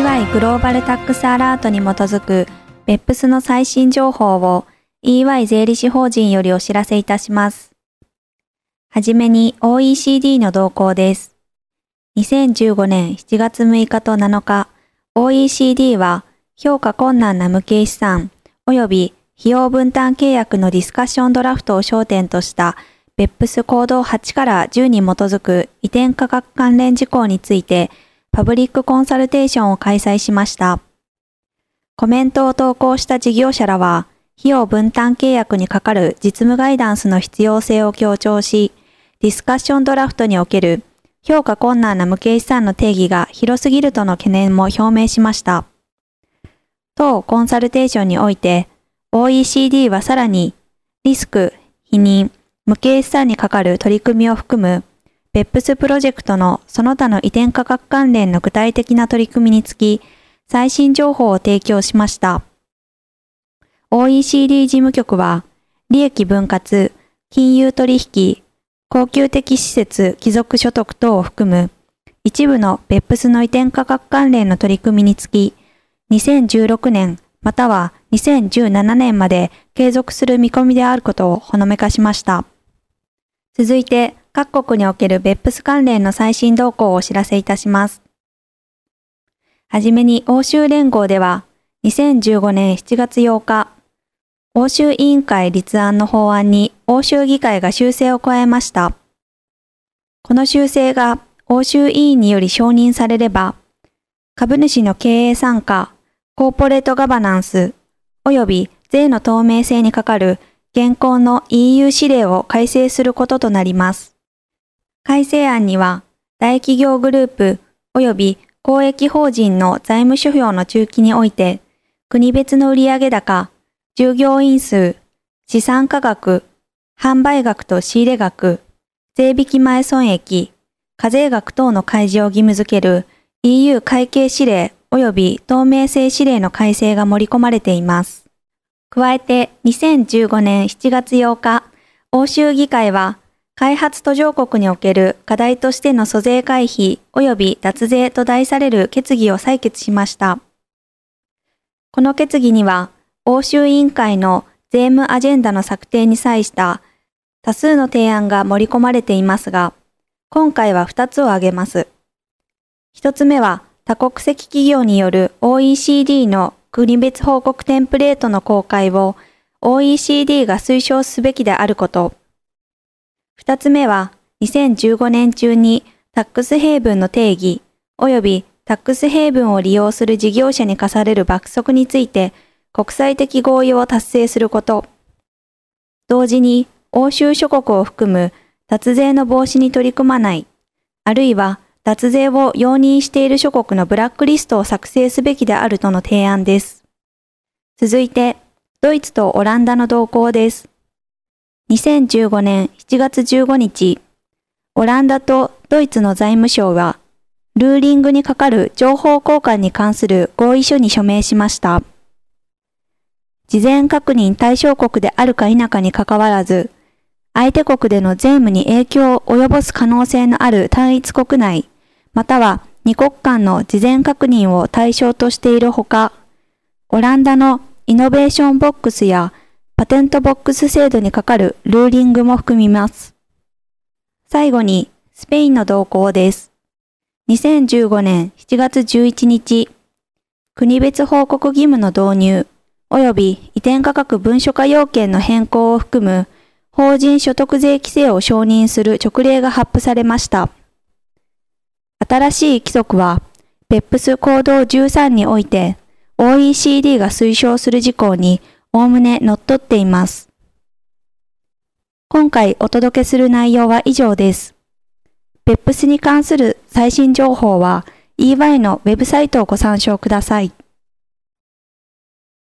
EY グローバルタックスアラートに基づく BEPS の最新情報を EY 税理士法人よりお知らせいたします。はじめに OECD の動向です。2015年7月6日と7日、OECD は評価困難な無形資産及び費用分担契約のディスカッションドラフトを焦点とした BEPS 行動8から10に基づく移転価格関連事項についてパブリックコンサルテーションを開催しました。コメントを投稿した事業者らは、費用分担契約にかかる実務ガイダンスの必要性を強調し、ディスカッションドラフトにおける評価困難な無形資産の定義が広すぎるとの懸念も表明しました。当コンサルテーションにおいて、OECD はさらに、リスク、否認、無形資産にかかる取り組みを含む BEPS プロジェクトのその他の移転価格関連の具体的な取り組みにつき、最新情報を提供しました。OECD 事務局は、利益分割、金融取引、高級的施設、貴族所得等を含む一部の BEPS の移転価格関連の取り組みにつき、2016年または2017年まで継続する見込みであることをほのめかしました。続いて、各国における BEPS 関連の最新動向をお知らせいたします。はじめに欧州連合では、2015年7月8日、欧州委員会立案の法案に欧州議会が修正を加えました。この修正が欧州委員により承認されれば、株主の経営参加、コーポレートガバナンス、及び税の透明性にかかる現行の EU 指令を改正することとなります。改正案には、大企業グループ及び公益法人の財務諸表の中期において、国別の売上高、従業員数、資産価格、販売額と仕入れ額、税引き前損益、課税額等の開示を義務付ける EU 会計指令及び透明性指令の改正が盛り込まれています。加えて2015年7月8日、欧州議会は開発途上国における課題としての租税回避及び脱税と題される決議を採決しました。この決議には、欧州委員会の税務アジェンダの策定に際した多数の提案が盛り込まれていますが、今回は2つを挙げます。1つ目は多国籍企業による OECD の国別報告テンプレートの公開を OECD が推奨すべきであること。二つ目は、2015年中にタックスヘイブンの定義、及びタックスヘイブンを利用する事業者に課される罰則について国際的合意を達成すること。同時に欧州諸国を含む脱税の防止に取り組まない、あるいは脱税を容認している諸国のブラックリストを作成すべきであるとの提案です。続いて、ドイツとオランダの動向です。2015年7月15日、オランダとドイツの財務省は、ルーリングにかかる情報交換に関する合意書に署名しました。事前確認対象国であるか否かにかかわらず、相手国での税務に影響を及ぼす可能性のある単一国内、または二国間の事前確認を対象としているほか、オランダのイノベーションボックスやパテントボックス制度にかかるルーリングも含みます。最後に、スペインの動向です。2015年7月11日、国別報告義務の導入、及び移転価格文書化要件の変更を含む法人所得税規制を承認する勅令が発布されました。新しい規則は、PEPS 行動13において OECD が推奨する事項におおむね乗っ取っています。今回お届けする内容は以上です。PEPS に関する最新情報は EY のウェブサイトをご参照ください。